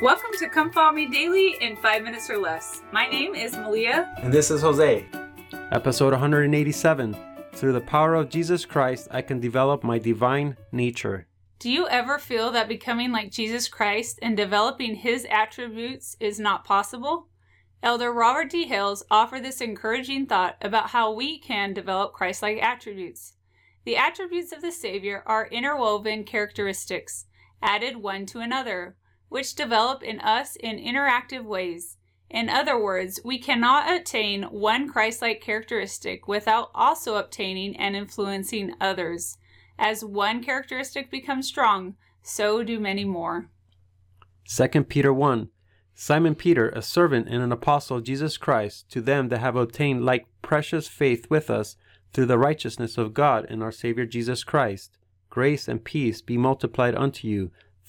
Welcome to Come Follow Me Daily in 5 minutes or less. My name is Malia. And this is Jose. Episode 187 Through the power of Jesus Christ, I can develop my divine nature. Do you ever feel that becoming like Jesus Christ and developing his attributes is not possible? Elder Robert D. Hales offered this encouraging thought about how we can develop Christ like attributes. The attributes of the Savior are interwoven characteristics, added one to another, which develop in us in interactive ways. In other words, we cannot attain one Christ like characteristic without also obtaining and influencing others. As one characteristic becomes strong, so do many more. 2 Peter 1 Simon Peter, a servant and an apostle of Jesus Christ, to them that have obtained like precious faith with us through the righteousness of God and our Savior Jesus Christ, grace and peace be multiplied unto you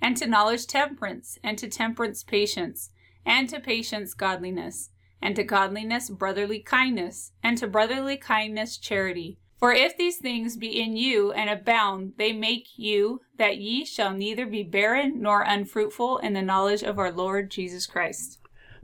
and to knowledge temperance, and to temperance patience, and to patience godliness and to godliness brotherly kindness, and to brotherly kindness charity. For if these things be in you and abound, they make you that ye shall neither be barren nor unfruitful in the knowledge of our Lord Jesus Christ.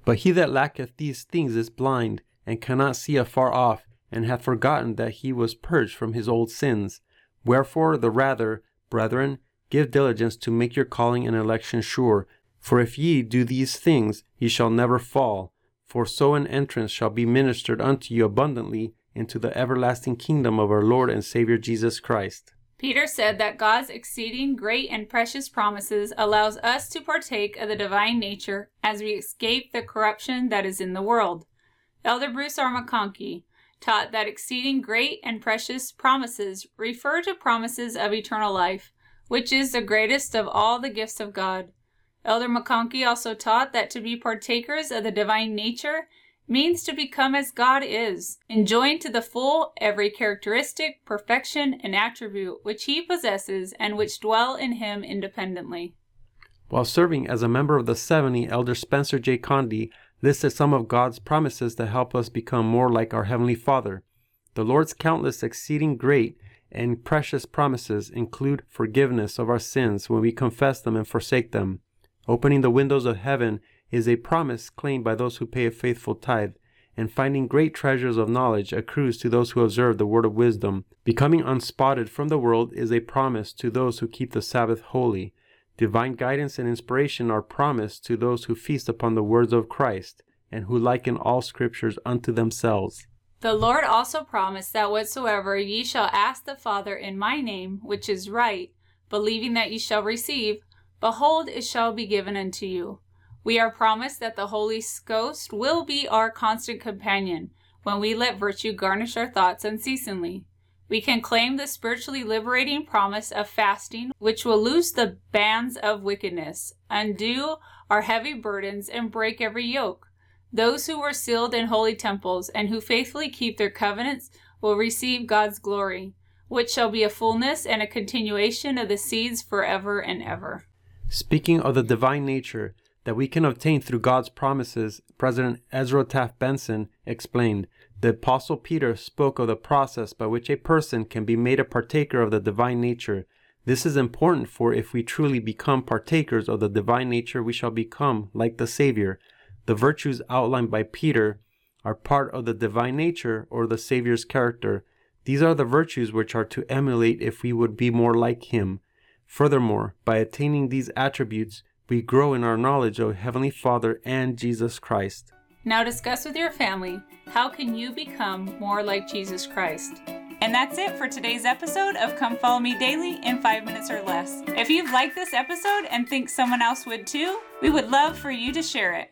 But he that lacketh these things is blind, and cannot see afar off, and hath forgotten that he was purged from his old sins. Wherefore, the rather, brethren, give diligence to make your calling and election sure. For if ye do these things, ye shall never fall for so an entrance shall be ministered unto you abundantly into the everlasting kingdom of our Lord and Savior Jesus Christ. Peter said that God's exceeding great and precious promises allows us to partake of the divine nature as we escape the corruption that is in the world. Elder Bruce R. McConkie taught that exceeding great and precious promises refer to promises of eternal life, which is the greatest of all the gifts of God. Elder McConkie also taught that to be partakers of the divine nature means to become as God is, enjoying to the full every characteristic, perfection, and attribute which He possesses and which dwell in Him independently. While serving as a member of the 70, Elder Spencer J. Condie listed some of God's promises to help us become more like our Heavenly Father. The Lord's countless, exceeding great, and precious promises include forgiveness of our sins when we confess them and forsake them Opening the windows of heaven is a promise claimed by those who pay a faithful tithe, and finding great treasures of knowledge accrues to those who observe the word of wisdom. Becoming unspotted from the world is a promise to those who keep the Sabbath holy. Divine guidance and inspiration are promised to those who feast upon the words of Christ, and who liken all scriptures unto themselves. The Lord also promised that whatsoever ye shall ask the Father in my name, which is right, believing that ye shall receive, Behold, it shall be given unto you. We are promised that the Holy Ghost will be our constant companion when we let virtue garnish our thoughts unceasingly. We can claim the spiritually liberating promise of fasting, which will loose the bands of wickedness, undo our heavy burdens, and break every yoke. Those who were sealed in holy temples and who faithfully keep their covenants will receive God's glory, which shall be a fullness and a continuation of the seeds forever and ever. Speaking of the divine nature that we can obtain through God's promises, President Ezra Taft Benson explained the Apostle Peter spoke of the process by which a person can be made a partaker of the divine nature. This is important for if we truly become partakers of the divine nature, we shall become like the Savior. The virtues outlined by Peter are part of the divine nature or the Savior's character. These are the virtues which are to emulate if we would be more like Him. Furthermore, by attaining these attributes, we grow in our knowledge of Heavenly Father and Jesus Christ. Now discuss with your family how can you become more like Jesus Christ? And that's it for today's episode of Come Follow Me Daily in 5 minutes or less. If you've liked this episode and think someone else would too, we would love for you to share it.